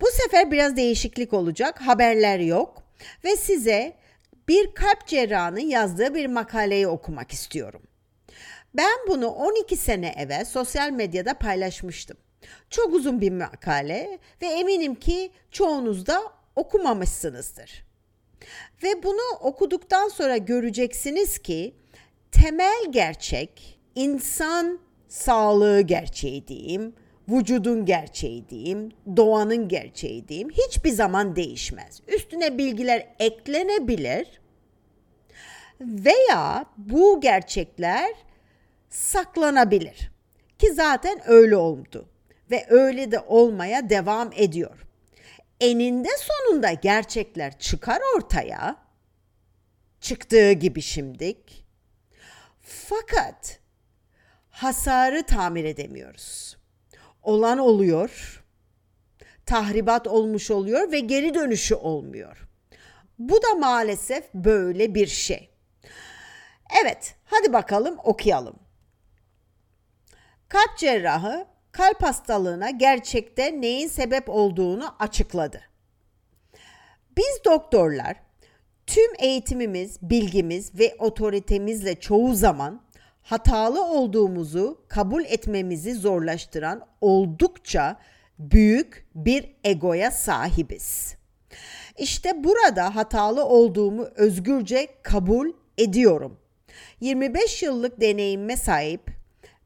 Bu sefer biraz değişiklik olacak. Haberler yok. Ve size bir kalp cerrahının yazdığı bir makaleyi okumak istiyorum. Ben bunu 12 sene evvel sosyal medyada paylaşmıştım. Çok uzun bir makale ve eminim ki çoğunuz da okumamışsınızdır. Ve bunu okuduktan sonra göreceksiniz ki temel gerçek insan sağlığı gerçeği diyeyim, vücudun gerçeği diyeyim, doğanın gerçeği diyeyim hiçbir zaman değişmez. Üstüne bilgiler eklenebilir veya bu gerçekler saklanabilir. Ki zaten öyle oldu ve öyle de olmaya devam ediyor. Eninde sonunda gerçekler çıkar ortaya. Çıktığı gibi şimdik. Fakat hasarı tamir edemiyoruz. Olan oluyor. Tahribat olmuş oluyor ve geri dönüşü olmuyor. Bu da maalesef böyle bir şey. Evet, hadi bakalım okuyalım. Kalp cerrahı kalp hastalığına gerçekte neyin sebep olduğunu açıkladı. Biz doktorlar tüm eğitimimiz, bilgimiz ve otoritemizle çoğu zaman hatalı olduğumuzu kabul etmemizi zorlaştıran oldukça büyük bir egoya sahibiz. İşte burada hatalı olduğumu özgürce kabul ediyorum. 25 yıllık deneyime sahip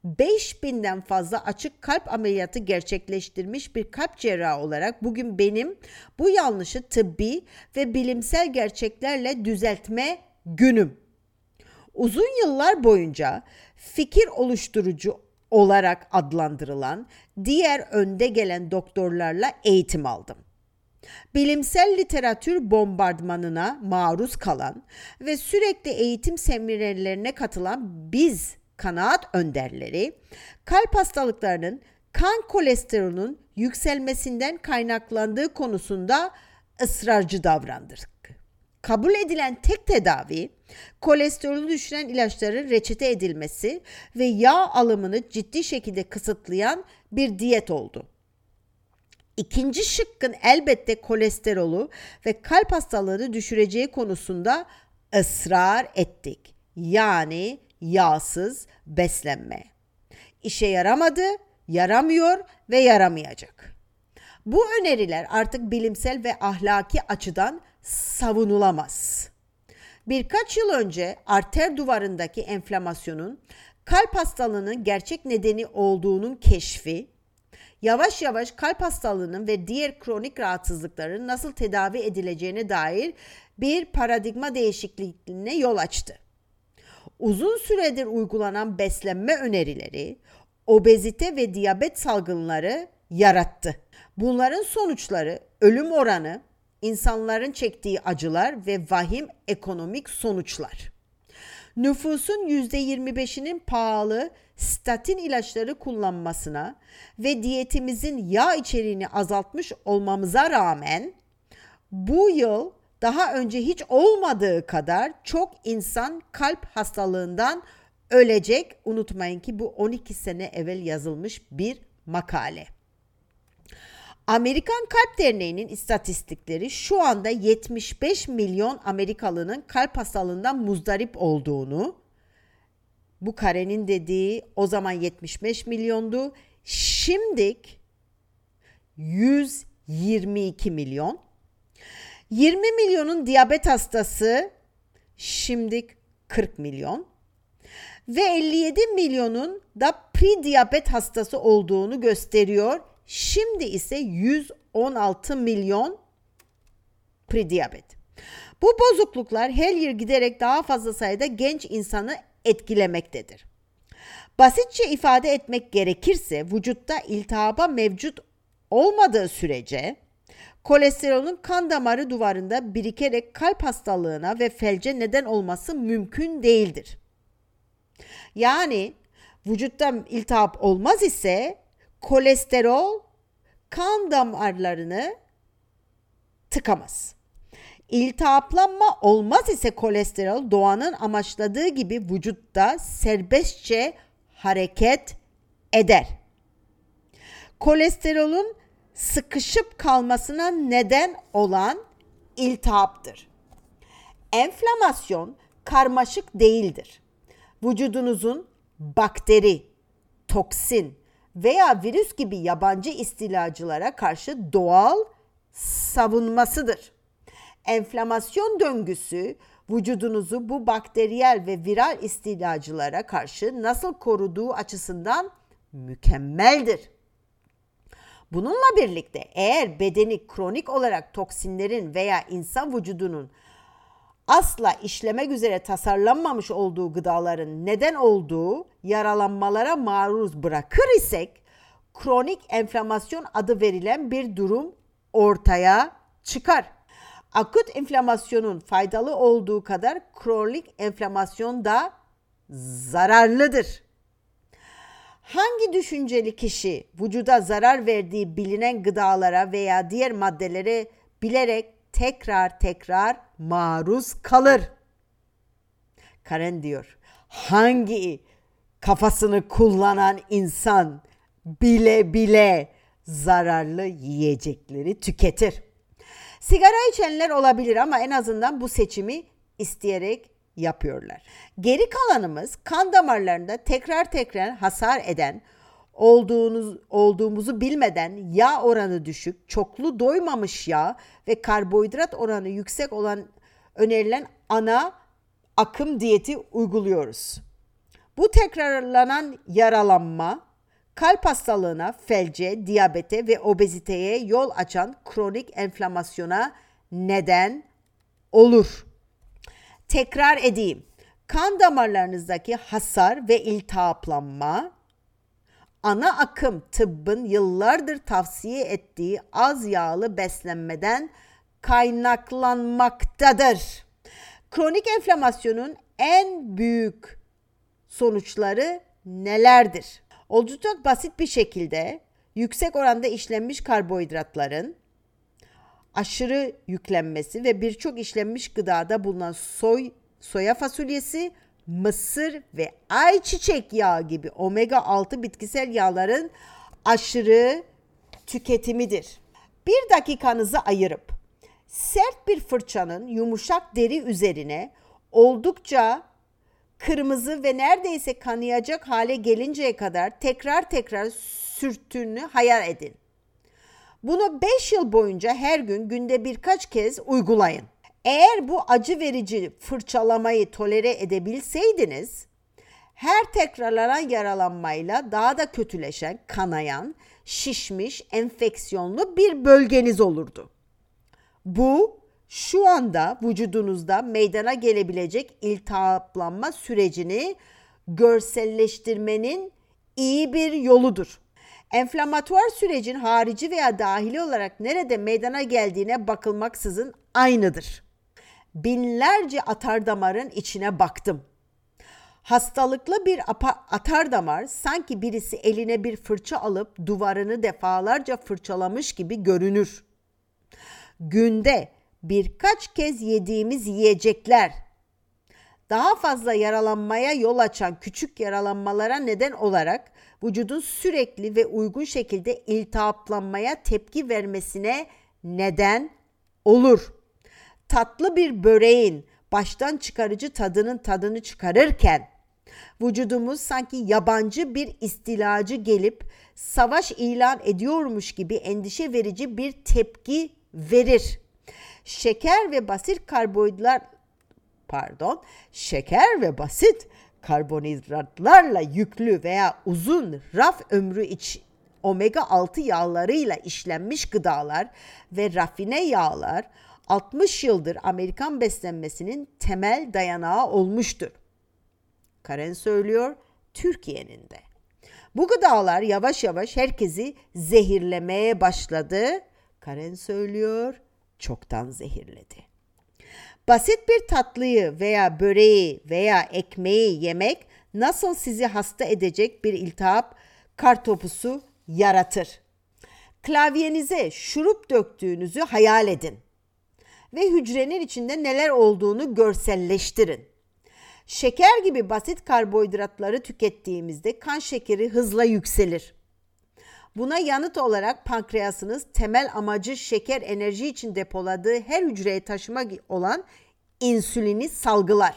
5000'den fazla açık kalp ameliyatı gerçekleştirmiş bir kalp cerrahı olarak bugün benim bu yanlışı tıbbi ve bilimsel gerçeklerle düzeltme günüm. Uzun yıllar boyunca fikir oluşturucu olarak adlandırılan diğer önde gelen doktorlarla eğitim aldım. Bilimsel literatür bombardımanına maruz kalan ve sürekli eğitim seminerlerine katılan biz kanaat önderleri kalp hastalıklarının kan kolesterolünün yükselmesinden kaynaklandığı konusunda ısrarcı davrandık. Kabul edilen tek tedavi kolesterolü düşüren ilaçların reçete edilmesi ve yağ alımını ciddi şekilde kısıtlayan bir diyet oldu. İkinci şıkkın elbette kolesterolü ve kalp hastalığını düşüreceği konusunda ısrar ettik. Yani yağsız beslenme. İşe yaramadı, yaramıyor ve yaramayacak. Bu öneriler artık bilimsel ve ahlaki açıdan savunulamaz. Birkaç yıl önce arter duvarındaki enflamasyonun kalp hastalığının gerçek nedeni olduğunun keşfi, yavaş yavaş kalp hastalığının ve diğer kronik rahatsızlıkların nasıl tedavi edileceğine dair bir paradigma değişikliğine yol açtı uzun süredir uygulanan beslenme önerileri obezite ve diyabet salgınları yarattı. Bunların sonuçları ölüm oranı, insanların çektiği acılar ve vahim ekonomik sonuçlar. Nüfusun %25'inin pahalı statin ilaçları kullanmasına ve diyetimizin yağ içeriğini azaltmış olmamıza rağmen bu yıl daha önce hiç olmadığı kadar çok insan kalp hastalığından ölecek. Unutmayın ki bu 12 sene evvel yazılmış bir makale. Amerikan Kalp Derneği'nin istatistikleri şu anda 75 milyon Amerikalının kalp hastalığından muzdarip olduğunu, bu karenin dediği o zaman 75 milyondu. Şimdik 122 milyon. 20 milyonun diyabet hastası şimdi 40 milyon ve 57 milyonun da pre-diyabet hastası olduğunu gösteriyor. Şimdi ise 116 milyon pre-diyabet. Bu bozukluklar her yıl giderek daha fazla sayıda genç insanı etkilemektedir. Basitçe ifade etmek gerekirse vücutta iltihaba mevcut olmadığı sürece kolesterolün kan damarı duvarında birikerek kalp hastalığına ve felce neden olması mümkün değildir. Yani vücutta iltihap olmaz ise kolesterol kan damarlarını tıkamaz. İltihaplanma olmaz ise kolesterol doğanın amaçladığı gibi vücutta serbestçe hareket eder. Kolesterolün sıkışıp kalmasına neden olan iltihaptır. Enflamasyon karmaşık değildir. Vücudunuzun bakteri, toksin veya virüs gibi yabancı istilacılara karşı doğal savunmasıdır. Enflamasyon döngüsü vücudunuzu bu bakteriyel ve viral istilacılara karşı nasıl koruduğu açısından mükemmeldir. Bununla birlikte eğer bedeni kronik olarak toksinlerin veya insan vücudunun asla işlemek üzere tasarlanmamış olduğu gıdaların neden olduğu yaralanmalara maruz bırakır isek kronik enflamasyon adı verilen bir durum ortaya çıkar. Akut enflamasyonun faydalı olduğu kadar kronik enflamasyon da zararlıdır. Hangi düşünceli kişi vücuda zarar verdiği bilinen gıdalara veya diğer maddelere bilerek tekrar tekrar maruz kalır? Karen diyor. Hangi kafasını kullanan insan bile bile zararlı yiyecekleri tüketir? Sigara içenler olabilir ama en azından bu seçimi isteyerek yapıyorlar. Geri kalanımız kan damarlarında tekrar tekrar hasar eden, olduğunuz olduğumuzu bilmeden yağ oranı düşük, çoklu doymamış yağ ve karbonhidrat oranı yüksek olan önerilen ana akım diyeti uyguluyoruz. Bu tekrarlanan yaralanma kalp hastalığına, felce, diyabete ve obeziteye yol açan kronik enflamasyona neden olur. Tekrar edeyim. Kan damarlarınızdaki hasar ve iltihaplanma ana akım tıbbın yıllardır tavsiye ettiği az yağlı beslenmeden kaynaklanmaktadır. Kronik enflamasyonun en büyük sonuçları nelerdir? Oldukça basit bir şekilde yüksek oranda işlenmiş karbonhidratların aşırı yüklenmesi ve birçok işlenmiş gıdada bulunan soy, soya fasulyesi, mısır ve ayçiçek yağı gibi omega 6 bitkisel yağların aşırı tüketimidir. Bir dakikanızı ayırıp sert bir fırçanın yumuşak deri üzerine oldukça kırmızı ve neredeyse kanayacak hale gelinceye kadar tekrar tekrar sürttüğünü hayal edin. Bunu 5 yıl boyunca her gün günde birkaç kez uygulayın. Eğer bu acı verici fırçalamayı tolere edebilseydiniz, her tekrarlanan yaralanmayla daha da kötüleşen, kanayan, şişmiş, enfeksiyonlu bir bölgeniz olurdu. Bu şu anda vücudunuzda meydana gelebilecek iltihaplanma sürecini görselleştirmenin iyi bir yoludur. Enflamatuar sürecin harici veya dahili olarak nerede meydana geldiğine bakılmaksızın aynıdır. Binlerce atar damarın içine baktım. Hastalıklı bir atar damar sanki birisi eline bir fırça alıp duvarını defalarca fırçalamış gibi görünür. Günde birkaç kez yediğimiz yiyecekler daha fazla yaralanmaya yol açan küçük yaralanmalara neden olarak vücudun sürekli ve uygun şekilde iltihaplanmaya tepki vermesine neden olur. Tatlı bir böreğin baştan çıkarıcı tadının tadını çıkarırken vücudumuz sanki yabancı bir istilacı gelip savaş ilan ediyormuş gibi endişe verici bir tepki verir. Şeker ve basit karbonhidratlar pardon, şeker ve basit karbonhidratlarla yüklü veya uzun raf ömrü iç omega 6 yağlarıyla işlenmiş gıdalar ve rafine yağlar 60 yıldır Amerikan beslenmesinin temel dayanağı olmuştur. Karen söylüyor Türkiye'nin de. Bu gıdalar yavaş yavaş herkesi zehirlemeye başladı. Karen söylüyor, çoktan zehirledi. Basit bir tatlıyı veya böreği veya ekmeği yemek nasıl sizi hasta edecek bir iltihap kartopusu yaratır. Klavyenize şurup döktüğünüzü hayal edin ve hücrenin içinde neler olduğunu görselleştirin. Şeker gibi basit karbonhidratları tükettiğimizde kan şekeri hızla yükselir. Buna yanıt olarak pankreasınız temel amacı şeker enerji için depoladığı her hücreye taşımak olan insülini salgılar.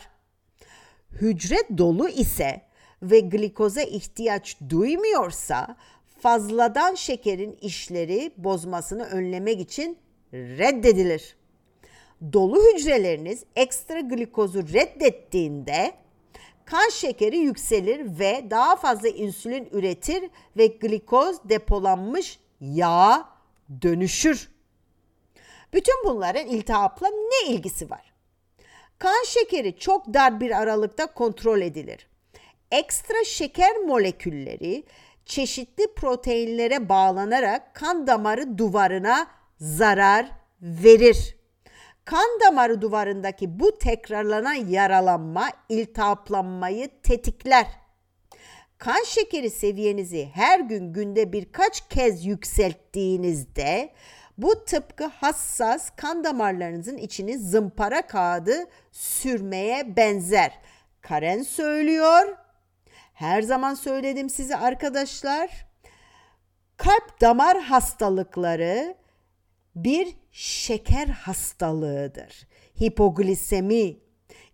Hücre dolu ise ve glikoza ihtiyaç duymuyorsa fazladan şekerin işleri bozmasını önlemek için reddedilir dolu hücreleriniz ekstra glikozu reddettiğinde kan şekeri yükselir ve daha fazla insülin üretir ve glikoz depolanmış yağ dönüşür. Bütün bunların iltihapla ne ilgisi var? Kan şekeri çok dar bir aralıkta kontrol edilir. Ekstra şeker molekülleri çeşitli proteinlere bağlanarak kan damarı duvarına zarar verir. Kan damarı duvarındaki bu tekrarlanan yaralanma iltihaplanmayı tetikler. Kan şekeri seviyenizi her gün günde birkaç kez yükselttiğinizde bu tıpkı hassas kan damarlarınızın içini zımpara kağıdı sürmeye benzer. Karen söylüyor. Her zaman söyledim size arkadaşlar. Kalp damar hastalıkları bir şeker hastalığıdır. Hipoglisemi,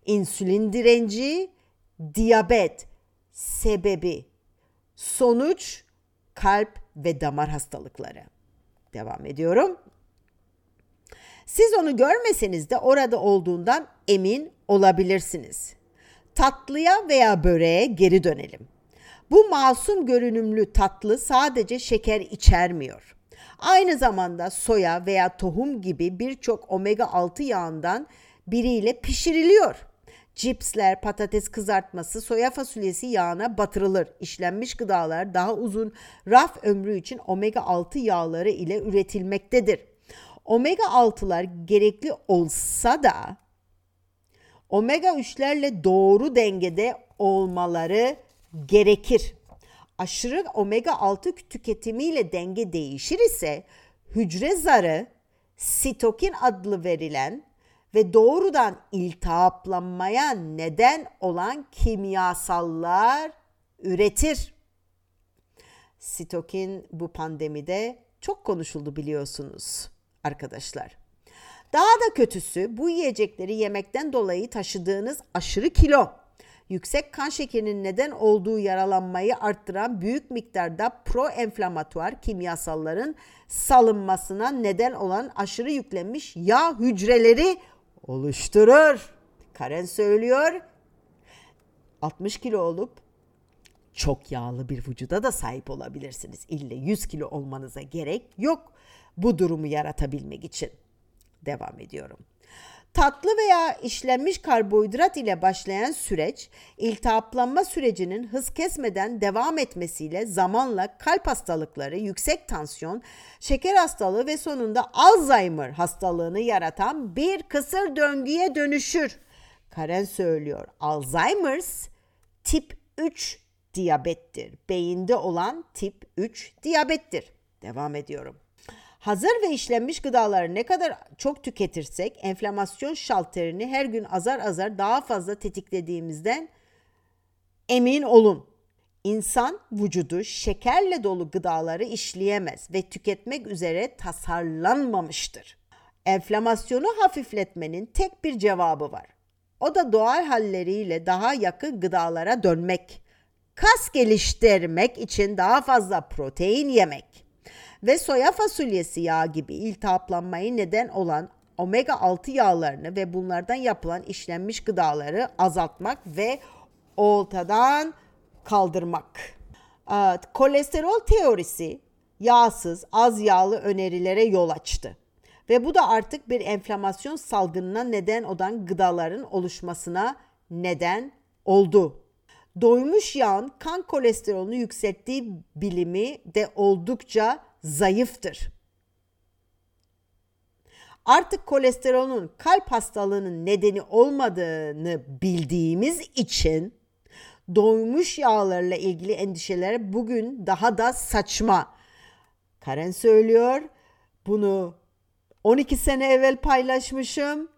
insülin direnci, diyabet sebebi. Sonuç kalp ve damar hastalıkları. Devam ediyorum. Siz onu görmeseniz de orada olduğundan emin olabilirsiniz. Tatlıya veya böreğe geri dönelim. Bu masum görünümlü tatlı sadece şeker içermiyor. Aynı zamanda soya veya tohum gibi birçok omega 6 yağından biriyle pişiriliyor. Cipsler, patates kızartması, soya fasulyesi yağına batırılır. İşlenmiş gıdalar daha uzun raf ömrü için omega 6 yağları ile üretilmektedir. Omega 6'lar gerekli olsa da omega 3'lerle doğru dengede olmaları gerekir aşırı omega 6 tüketimiyle denge değişir ise hücre zarı sitokin adlı verilen ve doğrudan iltihaplanmaya neden olan kimyasallar üretir. Sitokin bu pandemide çok konuşuldu biliyorsunuz arkadaşlar. Daha da kötüsü bu yiyecekleri yemekten dolayı taşıdığınız aşırı kilo yüksek kan şekerinin neden olduğu yaralanmayı arttıran büyük miktarda proenflamatuar kimyasalların salınmasına neden olan aşırı yüklenmiş yağ hücreleri oluşturur. Karen söylüyor. 60 kilo olup çok yağlı bir vücuda da sahip olabilirsiniz. İlle 100 kilo olmanıza gerek yok bu durumu yaratabilmek için. Devam ediyorum. Tatlı veya işlenmiş karbonhidrat ile başlayan süreç, iltihaplanma sürecinin hız kesmeden devam etmesiyle zamanla kalp hastalıkları, yüksek tansiyon, şeker hastalığı ve sonunda Alzheimer hastalığını yaratan bir kısır döngüye dönüşür. Karen söylüyor. Alzheimer's tip 3 diyabettir. Beyinde olan tip 3 diyabettir. Devam ediyorum. Hazır ve işlenmiş gıdaları ne kadar çok tüketirsek enflamasyon şalterini her gün azar azar daha fazla tetiklediğimizden emin olun. İnsan vücudu şekerle dolu gıdaları işleyemez ve tüketmek üzere tasarlanmamıştır. Enflamasyonu hafifletmenin tek bir cevabı var. O da doğal halleriyle daha yakın gıdalara dönmek. Kas geliştirmek için daha fazla protein yemek ve soya fasulyesi yağı gibi iltihaplanmayı neden olan omega 6 yağlarını ve bunlardan yapılan işlenmiş gıdaları azaltmak ve ortadan kaldırmak. Evet, kolesterol teorisi yağsız, az yağlı önerilere yol açtı. Ve bu da artık bir enflamasyon salgınına neden olan gıdaların oluşmasına neden oldu. doymuş yağın kan kolesterolünü yükselttiği bilimi de oldukça zayıftır. Artık kolesterolün kalp hastalığının nedeni olmadığını bildiğimiz için doymuş yağlarla ilgili endişeler bugün daha da saçma. Karen söylüyor. Bunu 12 sene evvel paylaşmışım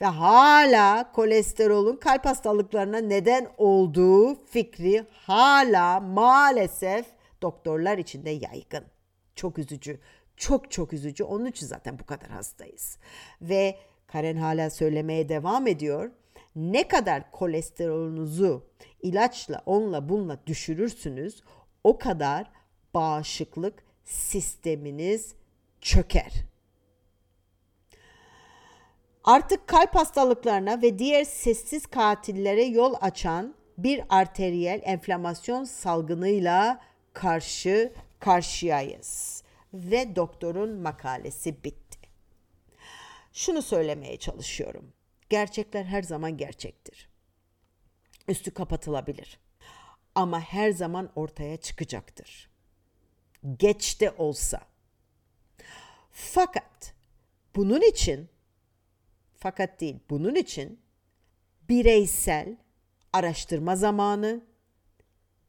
ve hala kolesterolün kalp hastalıklarına neden olduğu fikri hala maalesef doktorlar içinde yaygın. Çok üzücü. Çok çok üzücü. Onun için zaten bu kadar hastayız. Ve Karen hala söylemeye devam ediyor. Ne kadar kolesterolünüzü ilaçla onunla bununla düşürürsünüz o kadar bağışıklık sisteminiz çöker. Artık kalp hastalıklarına ve diğer sessiz katillere yol açan bir arteriyel enflamasyon salgınıyla karşı karşıyayız. Ve doktorun makalesi bitti. Şunu söylemeye çalışıyorum. Gerçekler her zaman gerçektir. Üstü kapatılabilir. Ama her zaman ortaya çıkacaktır. Geç de olsa. Fakat bunun için fakat değil. Bunun için bireysel araştırma zamanı,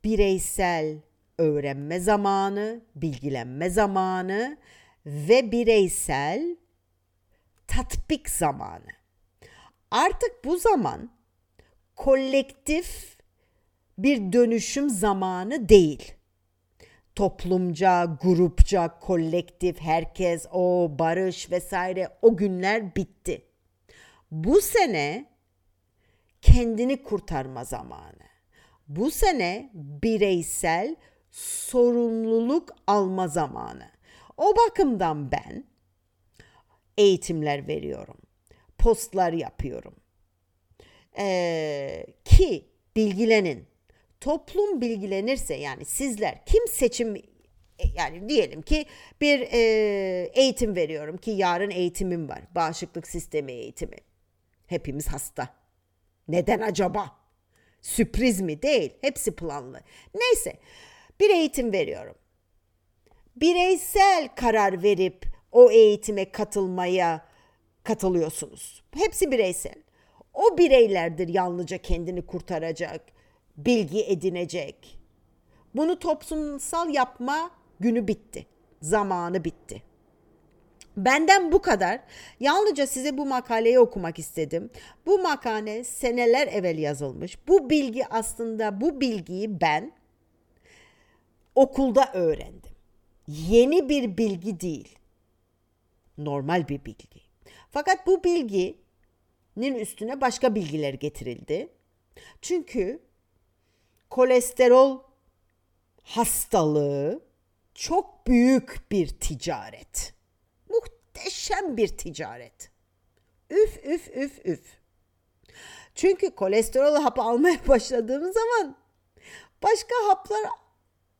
bireysel öğrenme zamanı, bilgilenme zamanı ve bireysel tatbik zamanı. Artık bu zaman kolektif bir dönüşüm zamanı değil. Toplumca, grupça, kolektif, herkes, o barış vesaire o günler bitti. Bu sene kendini kurtarma zamanı. Bu sene bireysel sorumluluk alma zamanı. O bakımdan ben eğitimler veriyorum. Postlar yapıyorum. Ee, ki bilgilenin. Toplum bilgilenirse yani sizler kim seçim yani diyelim ki bir e, eğitim veriyorum ki yarın eğitimim var. Bağışıklık sistemi eğitimi. Hepimiz hasta. Neden acaba? Sürpriz mi? Değil. Hepsi planlı. Neyse. Bir eğitim veriyorum. Bireysel karar verip o eğitime katılmaya katılıyorsunuz. Hepsi bireysel. O bireylerdir yalnızca kendini kurtaracak, bilgi edinecek. Bunu toplumsal yapma günü bitti. Zamanı bitti. Benden bu kadar. Yalnızca size bu makaleyi okumak istedim. Bu makale seneler evvel yazılmış. Bu bilgi aslında bu bilgiyi ben okulda öğrendim. Yeni bir bilgi değil. Normal bir bilgi. Fakat bu bilginin üstüne başka bilgiler getirildi. Çünkü kolesterol hastalığı çok büyük bir ticaret muhteşem bir ticaret. Üf üf üf üf. Çünkü kolesterol hapı almaya başladığımız zaman başka haplar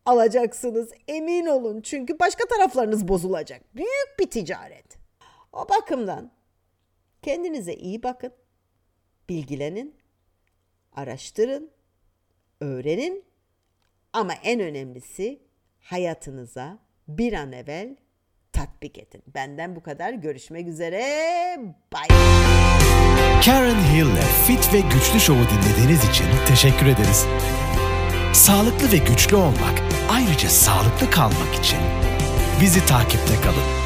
alacaksınız. Emin olun. Çünkü başka taraflarınız bozulacak. Büyük bir ticaret. O bakımdan kendinize iyi bakın. Bilgilenin. Araştırın. Öğrenin. Ama en önemlisi hayatınıza bir an evvel tatbik edin. Benden bu kadar. Görüşmek üzere. Bye. Karen Hill'le Fit ve Güçlü Show'u dinlediğiniz için teşekkür ederiz. Sağlıklı ve güçlü olmak, ayrıca sağlıklı kalmak için bizi takipte kalın.